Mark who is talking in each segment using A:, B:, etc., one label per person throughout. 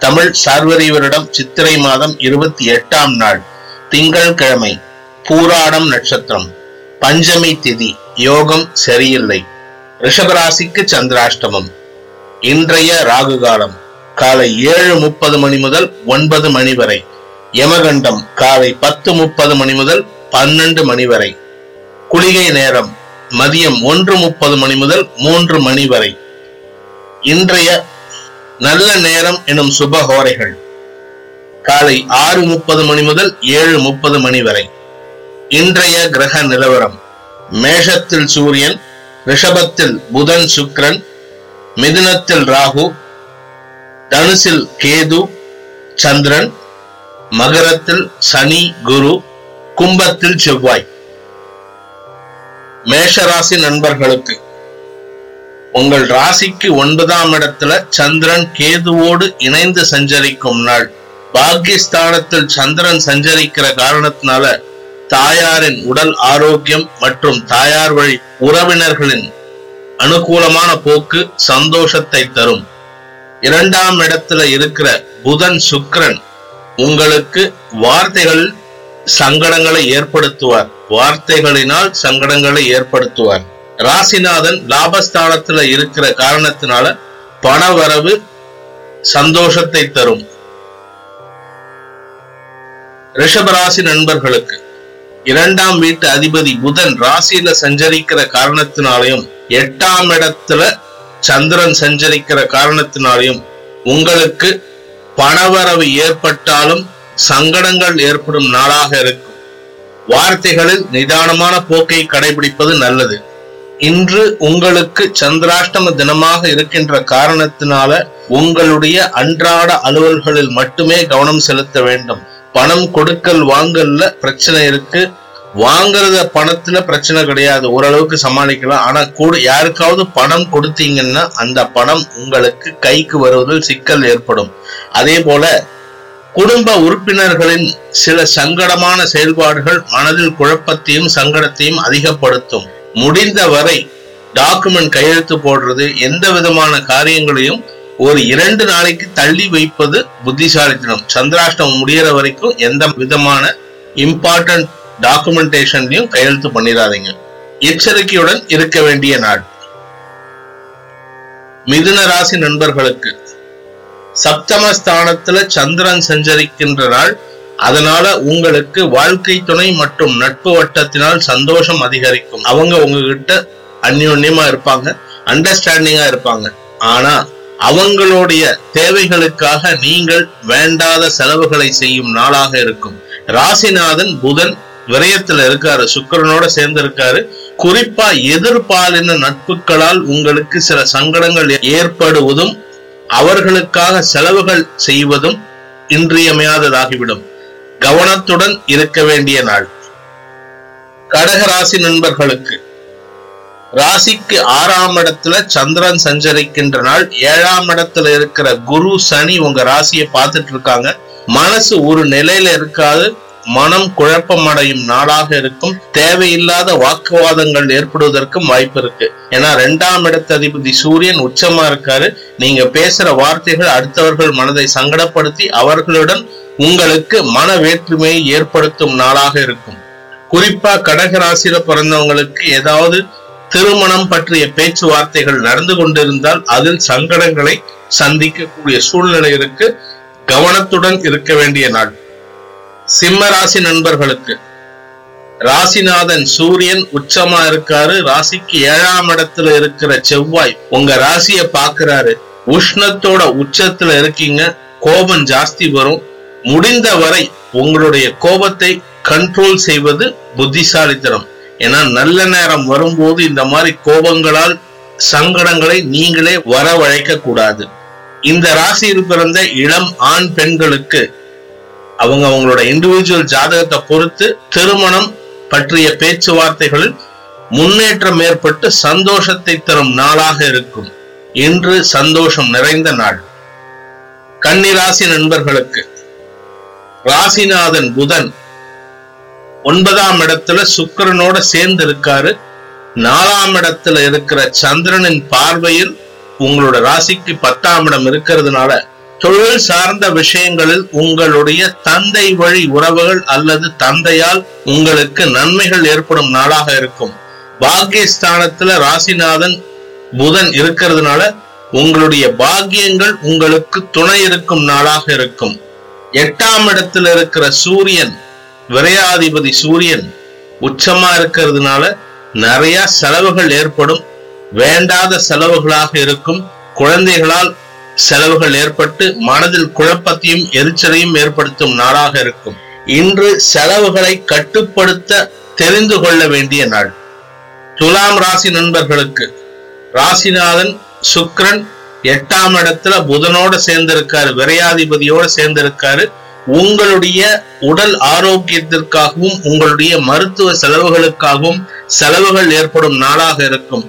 A: தமிழ் சார்வரி வருடம் சித்திரை மாதம் இருபத்தி எட்டாம் நாள் திங்கள் கிழமை பூராடம் நட்சத்திரம் பஞ்சமி திதி யோகம் சரியில்லை. ரிஷபராசிக்கு சந்திராஷ்டமம். இன்றைய ராகு காலம் காலை ஏழு முப்பது மணி முதல் ஒன்பது மணி வரை. யமகண்டம் காலை பத்து முப்பது மணி முதல் பன்னெண்டு மணி வரை. குளிகை நேரம் மதியம் ஒன்று முப்பது மணி முதல் மூன்று மணி வரை. இன்றைய நல்ல நேரம் எனும் சுபஹோரைகள் காலை ஆறு முப்பது மணி முதல் ஏழு முப்பது மணி வரை. இன்றைய கிரக நிலவரம். மேஷத்தில் சூரியன் ரிஷபத்தில் புதன் சுக்ரன் மிதுனத்தில் ராகு தனுசில் கேது சந்திரன் மகரத்தில் சனி குரு கும்பத்தில் செவ்வாய். மேஷராசி நண்பர்களுக்கு உங்கள் ராசிக்கு ஒன்பதாம் இடத்துல சந்திரன் கேதுவோடு இணைந்து சஞ்சரிக்கும் நாள். பாக்கியஸ்தானத்தில் சந்திரன் சஞ்சரிக்கிற காரணத்தினால தாயாரின் உடல் ஆரோக்கியம் மற்றும் தாயார் வழி உறவினர்களின் அனுகூலமான போக்கு சந்தோஷத்தை தரும். இரண்டாம் இடத்துல இருக்கிற புதன் சுக்கரன் உங்களுக்கு வார்த்தைகள் சங்கடங்களை ஏற்படுத்துவார். வார்த்தைகளினால் சங்கடங்களை ஏற்படுத்துவார். ராசிநாதன் லாபஸ்தானத்துல இருக்கிற காரணத்தினால பண வரவு சந்தோஷத்தை தரும். ரிஷபராசி நண்பர்களுக்கு இரண்டாம் வீட்டு அதிபதி புதன் ராசியில சஞ்சரிக்கிற காரணத்தினாலையும் எட்டாம் இடத்துல சந்திரன் சஞ்சரிக்கிற காரணத்தினாலையும் உங்களுக்கு பணவரவு ஏற்பட்டாலும் சங்கடங்கள் ஏற்படும் நாளாக இருக்கும். வார்த்தைகளில் நிதானமான போக்கை கடைபிடிப்பது நல்லது. இன்று உங்களுக்கு சந்திராஷ்டம தினமாக இருக்கின்ற காரணத்தினால உங்களுடைய அன்றாட அலுவல்களில் மட்டுமே கவனம் செலுத்த வேண்டும். பணம் கொடுக்கல் வாங்கல்ல பிரச்சனை இருக்கு. வாங்குறத பணத்துல பிரச்சனை கிடையாது. ஓரளவுக்கு சமாளிக்கலாம். ஆனா கூட யாருக்காவது பணம் கொடுத்தீங்கன்னா அந்த பணம் உங்களுக்கு கைக்கு வருவதில் சிக்கல் ஏற்படும். அதே போல குடும்ப உறுப்பினர்களின் சில சங்கடமான செயல்பாடுகள் மனதில் குழப்பத்தையும் சங்கடத்தையும் அதிகப்படுத்தும். முடிந்த வரை டாக்குமெண்ட் கையெழுத்து போடுறது எந்த விதமான காரியங்களையும் ஒரு இரண்டு நாளைக்கு தள்ளி வைப்பது புத்திசாலித்தனம். சந்திராஷ்டம் முடிகிற வரைக்கும் எந்த விதமான இம்பார்ட்டன்ட் டாக்குமெண்டேஷன்லையும் கையெழுத்து பண்ணிடாதீங்க. எச்சரிக்கையுடன் இருக்க வேண்டிய நாள். மிதுன ராசி நண்பர்களுக்கு சப்தமஸ்தானத்துல சந்திரன் சஞ்சரிக்கின்ற நாள். அதனால உங்களுக்கு வாழ்க்கை துணை மற்றும் நட்பு வட்டத்தினால் சந்தோஷம் அதிகரிக்கும். அவங்க உங்ககிட்ட அந்யோன்யமா இருப்பாங்க அண்டர்ஸ்டாண்டிங்கா இருப்பாங்க. ஆனா அவங்களுடைய தேவைகளுக்காக நீங்கள் வேண்டாத செலவுகளை செய்யும் நாளாக இருக்கும். ராசிநாதன் புதன் விரயத்துல இருக்காரு சுக்கிரனோட சேர்ந்து இருக்காரு குறிப்பா எதிர்பாலின நட்புகளால் உங்களுக்கு சில சங்கடங்கள் ஏற்படுவதும் அவர்களுக்காக செலவுகள் செய்வதும் இன்றியமையாததாகிவிடும். கவனத்துடன் இருக்க வேண்டிய நாள். கடக ராசி நண்பர்களுக்கு ராசிக்கு ஆறாம் இடத்துல சந்திரன் சஞ்சரிக்கின்ற நாள். ஏழாம் இடத்துல இருக்கிற குரு சனி உங்க ராசியை பார்த்துட்டு இருக்காங்க. மனசு ஒரு நிலையில இருக்காது. மனம் குழப்பமடையும் நாளாக இருக்கும். தேவையில்லாத வாக்குவாதங்கள் ஏற்படுவதற்கும் வாய்ப்பு இருக்கு. ஏன்னா ரெண்டாம் இடத்த அதிபதி சூரியன் உச்சமா இருக்காரு. நீங்க பேசுற வார்த்தைகள் அடுத்தவர்கள் மனதை சங்கடப்படுத்தி அவர்களுடன் உங்களுக்கு மன வேற்றுமையை ஏற்படுத்தும் நாளாக இருக்கும். குறிப்பா கடக ராசியில பிறந்தவங்களுக்கு ஏதாவது திருமணம் பற்றிய பேச்சுவார்த்தைகள் நடந்து கொண்டிருந்தால் அதில் சங்கடங்களை சந்திக்கக்கூடிய சூழ்நிலை இருக்கு. கவனத்துடன் இருக்க வேண்டிய நாள். சிம்ம ராசி நண்பர்களுக்கு. ராசிநாதன் சூரியன் உச்சமா இருக்காரு. ராசிக்கு ஏழாம் இடத்துல இருக்கிற செவ்வாய் உங்க ராசிய பாக்குறாரு உஷ்ணத்தோட உச்சத்துல இருக்கீங்க. கோபம் ஜாஸ்தி வரும். முடிந்த வரை உங்களுடைய கோபத்தை கண்ட்ரோல் செய்வது புத்திசாலித்தனம். ஏன்னா நல்ல நேரம் வரும்போது இந்த மாதிரி கோபங்களால் சங்கடங்களை நீங்களே வரவழைக்க கூடாது இந்த ராசியில் பிறந்த இளம் ஆண் பெண்களுக்கு அவங்க அவங்களோட இண்டிவிஜுவல் ஜாதகத்தை பொறுத்து திருமணம் பற்றிய பேச்சுவார்த்தைகளில் முன்னேற்றம் ஏற்பட்டு சந்தோஷத்தை தரும் நாளாக இருக்கும். இன்று சந்தோஷம் நிறைந்த நாள். கன்னிராசி நண்பர்களுக்கு ராசிநாதன் புதன் ஒன்பதாம் இடத்துல சுக்கரனோட சேர்ந்து இருக்காரு. நாலாம் இடத்துல இருக்கிற சந்திரனின் பார்வையில் உங்களோட ராசிக்கு பத்தாம் இடம் இருக்கிறதுனால தொழில் சார்ந்த விஷயங்களில் உங்களுடைய தந்தை வழி உறவுகள் அல்லது தந்தையால் உங்களுக்கு நன்மைகள் ஏற்படும் நாளாக இருக்கும். பாக்கியஸ்தானத்துல ராசிநாதன் புதன் இருக்கிறதுனால உங்களுடைய பாக்கியங்கள் உங்களுக்கு துணை இருக்கும் நாளாக இருக்கும். எட்டாம் இடத்துல இருக்கிற சூரியன் விரையாதிபதி சூரியன் உச்சமா இருக்கிறதுனால நிறைய செலவுகள் ஏற்படும். வேண்டாத செலவுகளாக இருக்கும். குழந்தைகளால் செலவுகள் ஏற்பட்டு மனதில் குழப்பத்தையும் எரிச்சலையும் ஏற்படுத்தும் நாளாக இருக்கும். இன்று செலவுகளை கட்டுப்படுத்த தெரிந்து கொள்ள வேண்டிய நாள். துலாம் ராசி நண்பர்களுக்கு ராசிநாதன் சுக்கிரன் எட்டாம் இடத்துல புதனோட சேர்ந்திருக்காரு விரையாதிபதியோட சேர்ந்திருக்காரு. உங்களுடைய உடல் ஆரோக்கியத்திற்காகவும் உங்களுடைய மருத்துவ செலவுகளுக்காகவும் செலவுகள் ஏற்படும் நாளாக இருக்கும்.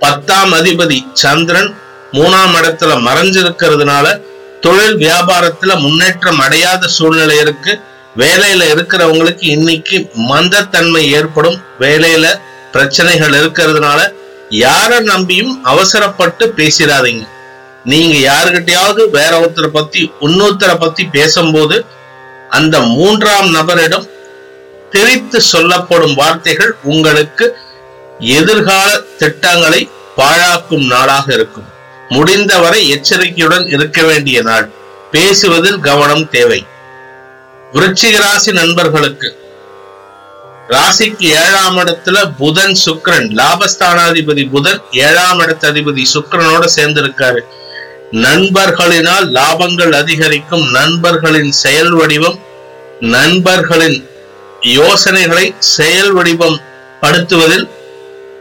A: பத்தாம் அதிபதி சந்திரன் மூணாம் இடத்துல மறைஞ்சிருக்கிறதுனால தொழில் வியாபாரத்துல முன்னேற்றம் அடையாத சூழ்நிலை இருக்கு. வேலையில இருக்கிறவங்களுக்கு இன்னைக்கு மந்தத்தன்மை ஏற்படும். வேலையில பிரச்சனைகள் இருக்கிறதுனால யார நம்பியும் அவசரப்பட்டு பேசிடாதீங்க நீங்க யாருகிட்டயாவது வேற ஒருத்தரை பத்தி இன்னொருத்தரை பத்தி பேசும்போது அந்த மூன்றாம் நபரிடம் பிரித்து சொல்லப்படும் வார்த்தைகள் உங்களுக்கு எதிர்கால திட்டங்களை பாழாக்கும் நாளாக இருக்கும். முடிந்தவரை எச்சரிக்கையுடன் இருக்க வேண்டிய நாள். பேசுவதில் கவனம் தேவை. விருச்சிக ராசி நண்பர்களுக்கு. ராசிக்கு ஏழாம் இடத்துல புதன் சுக்கிரன் லாபஸ்தானாதிபதி புதன் ஏழாம் இடத்து அதிபதி சுக்கிரனோட சேர்ந்திருக்காரு. நண்பர்களினால் லாபங்கள் அதிகரிக்கும் நண்பர்களின் செயல் வடிவம் நண்பர்களின் யோசனைகளை செயல் வடிவம் படுத்துவதில்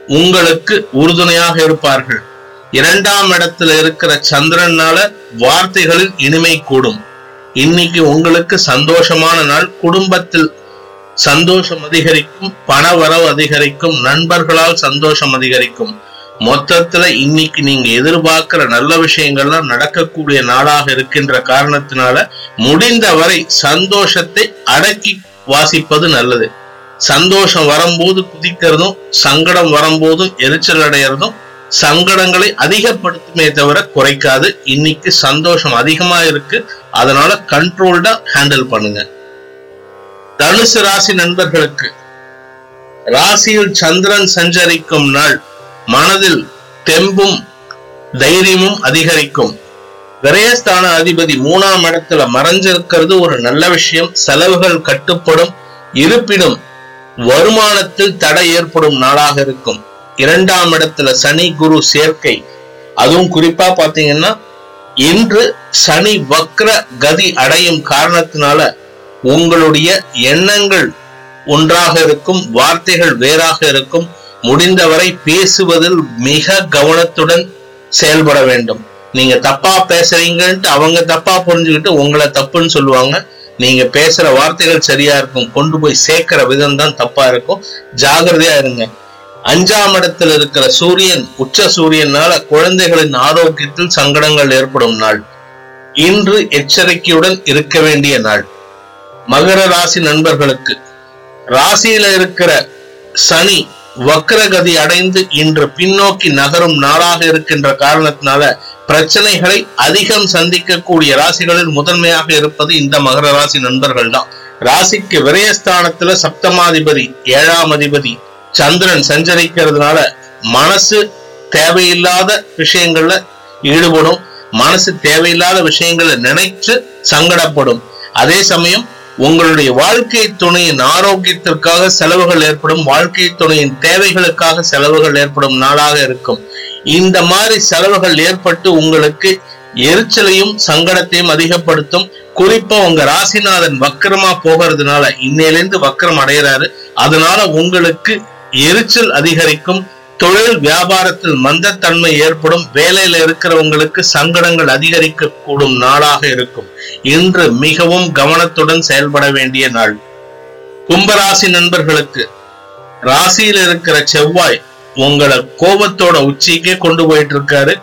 A: உங்களுக்கு உறுதுணையாக இருப்பார்கள். இரண்டாம் இடத்துல இருக்கிற சந்திரனால வார்த்தைகளில் இனிமை கூடும். இன்னைக்கு உங்களுக்கு சந்தோஷமான நாள். குடும்பத்தில் சந்தோஷம் அதிகரிக்கும் பண வரவு அதிகரிக்கும் நண்பர்களால் சந்தோஷம் அதிகரிக்கும். மொத்தத்துல இன்னைக்கு நீங்க எதிர்பார்க்கிற நல்ல விஷயங்கள்லாம் நடக்கக்கூடிய நாளாக இருக்கின்ற காரணத்தினால முடிந்தவரை சந்தோஷத்தை அடக்கி வாசிப்பது நல்லது. சந்தோஷம் வரும்போது குதிக்கிறதும் சங்கடம் வரும்போதும் எரிச்சல் அடையிறதும் சங்கடங்களை அதிகப்படுத்துமே தவிர குறைக்காது. இன்னைக்கு சந்தோஷம் அதிகமா இருக்கு. அதனால கண்ட்ரோல்டா ஹேண்டில் பண்ணுங்க. தனுசு ராசி நண்பர்களுக்கு ராசியில் சந்திரன் சஞ்சரிக்கும் நாள். மனதில் தெம்பும் தைரியமும் அதிகரிக்கும். விரயஸ்தான அதிபதி மூணாம் இடத்துல மறைஞ்சிருக்கிறது. ஒரு நல்ல விஷயம். செலவுகள் கட்டுப்படும். இருப்பினும் வருமானத்தில் தடை ஏற்படும் நாளாக இருக்கும். இரண்டாம் இடத்துல சனி குரு சேர்க்கை. அதுவும் குறிப்பா பாத்தீங்கன்னா இன்று சனி வக்ர கதி அடையும் காரணத்தினால உங்களுடைய எண்ணங்கள் ஒன்றாக இருக்கும் வார்த்தைகள் வேறாக இருக்கும் முடிந்தவரை பேசுவதில் மிக கவனத்துடன் செயல்பட வேண்டும். நீங்க தப்பா பேசுறீங்கன்ட்டு அவங்க தப்பா புரிஞ்சுக்கிட்டு உங்களை தப்புன்னு சொல்லுவாங்க. நீங்க பேசுற வார்த்தைகள் சரியா இருக்கும் கொண்டு போய் சேர்க்கிற விதம் தான் தப்பா இருக்கும். ஜாகிரதையா இருங்க. அஞ்சாம் இடத்தில் இருக்கிற சூரியன் உச்ச சூரியனால குழந்தைகளின் ஆரோக்கியத்தில் சங்கடங்கள் ஏற்படும் நாள். இன்று எச்சரிக்கையுடன் இருக்க வேண்டிய நாள். மகர ராசி நண்பர்களுக்கு ராசியில இருக்கிற சனி வக்ரகதி அடைந்து இன்று பின்னோக்கி நகரும் நாளாக இருக்கின்ற காரணத்தினால பிரச்சனைகளை அதிகம் சந்திக்கக்கூடிய ராசிகளில் முதன்மையாக இருப்பது இந்த மகர ராசி நண்பர்கள் தான் ராசிக்கு விரயஸ்தானத்துல சப்தமாதிபதி ஏழாம் அதிபதி சந்திரன் சஞ்சரிக்கிறதுனால மனசு தேவையில்லாத விஷயங்கள்ல ஈடுபடும். மனசு தேவையில்லாத விஷயங்களை நினைச்சு சங்கடப்படும். அதே சமயம் உங்களுடைய வாழ்க்கை துணையின் ஆரோக்கியத்திற்காக செலவுகள் ஏற்படும். வாழ்க்கை துணையின் தேவைகளுக்காக செலவுகள் ஏற்படும் நாளாக இருக்கும். இந்த மாதிரி செலவுகள் ஏற்பட்டு உங்களுக்கு எரிச்சலையும் சங்கடத்தையும் அதிகப்படுத்தும். குறிப்பா உங்க ராசிநாதன் வக்கரமா போகிறதுனால இன்னையிலிருந்து வக்கரம் அடைகிறாரு அதனால உங்களுக்கு எரிச்சல் அதிகரிக்கும் தொழில் வியாபாரத்தில் மந்தத்தன்மை ஏற்படும் வேலையில இருக்கிறவங்களுக்கு சங்கடங்கள் அதிகரிக்க கூடும் நாளாக இருக்கும். இன்று மிகவும் கவனத்துடன் செயல்பட வேண்டிய நாள். கும்பராசி நண்பர்களுக்கு ராசியில் இருக்கிற செவ்வாய் உங்களை கோபத்தோட உச்சிக்கே கொண்டு போயிட்டு இருக்காரு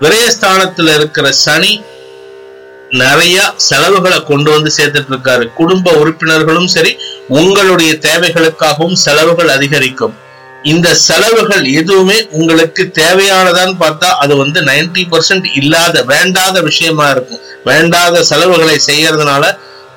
A: விரயஸ்தானத்துல இருக்கிற சனி நிறைய செலவுகளை கொண்டு வந்து சேர்த்துட்டு இருக்காரு குடும்ப உறுப்பினர்களும் சரி உங்களுடைய தேவைகளுக்காகவும் செலவுகள் அதிகரிக்கும். இந்த செலவுகள் எதுவுமே உங்களுக்கு தேவையானதான்னு பார்த்தா அது வந்து 90% பர்சன்ட் இல்லாத வேண்டாத விஷயமா இருக்கும். வேண்டாத செலவுகளை செய்யறதுனால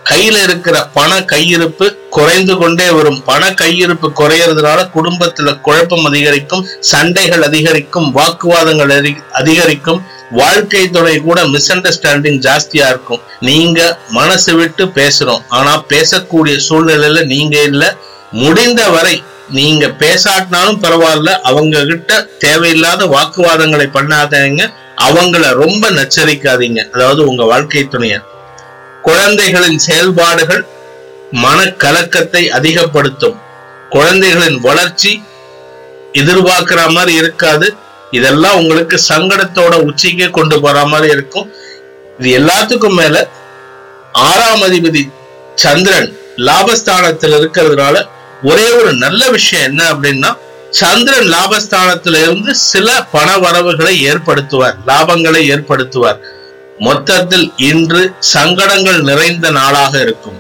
A: கையில இருக்கிற பண கையிருப்பு குறைந்து கொண்டே வரும். பண கையிருப்பு குறையறதுனால குடும்பத்துல குழப்பம் அதிகரிக்கும் சண்டைகள் அதிகரிக்கும் வாக்குவாதங்கள் அதிகரிக்கும். வாழ்க்கை துணை கூட மிஸ் அண்டர்ஸ்டாண்டிங் ஜாஸ்தியா இருக்கும். நீங்க மனசு விட்டு பேசுறோம். ஆனா பேசக்கூடிய சூழ்நிலையில நீங்க இல்ல. முடிந்த வரை நீங்க பேசாட்டினாலும் பரவாயில்ல. அவங்க கிட்ட தேவையில்லாத வாக்குவாதங்களை பண்ணாதீங்க. அவங்கள ரொம்ப நச்சரிக்காதீங்க. அதாவது உங்க வாழ்க்கை துணைய. குழந்தைகளின் செயல்பாடுகள் மனக்கலக்கத்தை அதிகப்படுத்தும். குழந்தைகளின் வளர்ச்சி எதிர்பார்க்கிற மாதிரி இருக்காது. இதெல்லாம் உங்களுக்கு சங்கடத்தோட உச்சிக்கே கொண்டு போற மாதிரி இருக்கும். இது எல்லாத்துக்கும் மேல ஆறாம் அதிபதி சந்திரன் லாபஸ்தானத்தில் இருக்கிறதுனால ஒரே ஒரு நல்ல விஷயம் என்ன அப்படின்னா சந்திரன் லாபஸ்தானத்துல இருந்து சில பண வரவுகளை ஏற்படுத்துவார் லாபங்களை ஏற்படுத்துவார். மொத்தத்தில் இன்று சங்கடங்கள் நிறைந்த நாளாக இருக்கும்.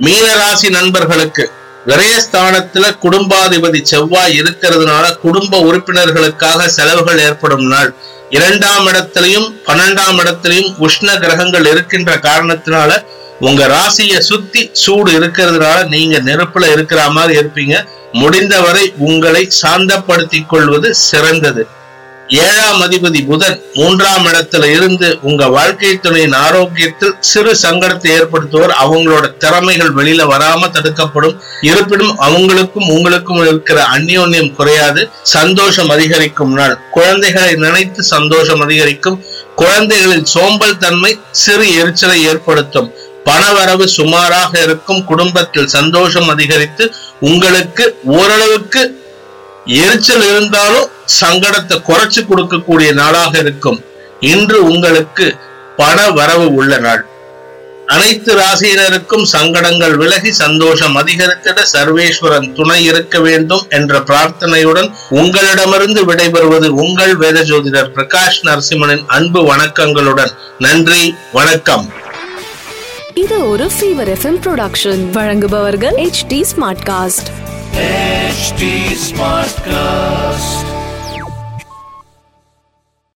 A: மீனராசி நண்பர்களுக்கு விரயஸ்தானத்துல குடும்பாதிபதி செவ்வாய் இருக்கிறதுனால குடும்ப உறுப்பினர்களுக்காக செலவுகள் ஏற்படும் நாள். இரண்டாம் இடத்திலையும் பன்னெண்டாம் இடத்திலையும் உஷ்ண கிரகங்கள் இருக்கின்ற காரணத்தினால உங்க ராசியை சுத்தி சூடு இருக்கிறதுனால நீங்க நெருப்புல இருக்கிற மாதிரி இருப்பீங்க. முடிந்தவரை உங்களை சாந்தப்படுத்திக் கொள்வது சிறந்தது. ஏழாம் அதிபதி புதன் மூன்றாம் இடத்துல இருந்து உங்க வாழ்க்கை துணையின் ஆரோக்கியத்தில் சிறு சங்கடத்தை ஏற்படுத்துவோர். அவங்களோட திறமைகள் வெளியில வராம தடுக்கப்படும். இருப்பினும் அவங்களுக்கும் உங்களுக்கும் இருக்கிற அந்யோன்யம் குறையாது. சந்தோஷம் அதிகரிக்கும் நாள். குழந்தைகளை நினைத்து சந்தோஷம் அதிகரிக்கும். குழந்தைகளின் சோம்பல் தன்மை சிறு எரிச்சலை ஏற்படுத்தும். பணவரவு சுமாராக இருக்கும். குடும்பத்தில் சந்தோஷம் அதிகரித்து உங்களுக்கு ஓரளவுக்கு எரிச்சல் இருந்தாலும் சங்கடத்தை குறைச்சு கொடுக்கக்கூடிய நாளாக இருக்கும். இன்று உங்களுக்கு பண வரவு உள்ள நாள். அனைத்து ராசியினருக்கும் சங்கடங்கள் விலகி சந்தோஷம் அதிகரித்திட சர்வேஸ்வரன் துணை இருக்க வேண்டும் என்ற பிரார்த்தனையுடன் உங்களிடமிருந்து விடைபெறுவது உங்கள் வேத ஜோதிடர் பிரகாஷ் நரசிம்மனின் அன்பு வணக்கங்களுடன் நன்றி வணக்கம்.
B: இது ஒரு ஃபீவர் எஃப்எம் ப்ரொடக்ஷன் வழங்குபவர்கள் H D Smartcast
C: H Smartcast.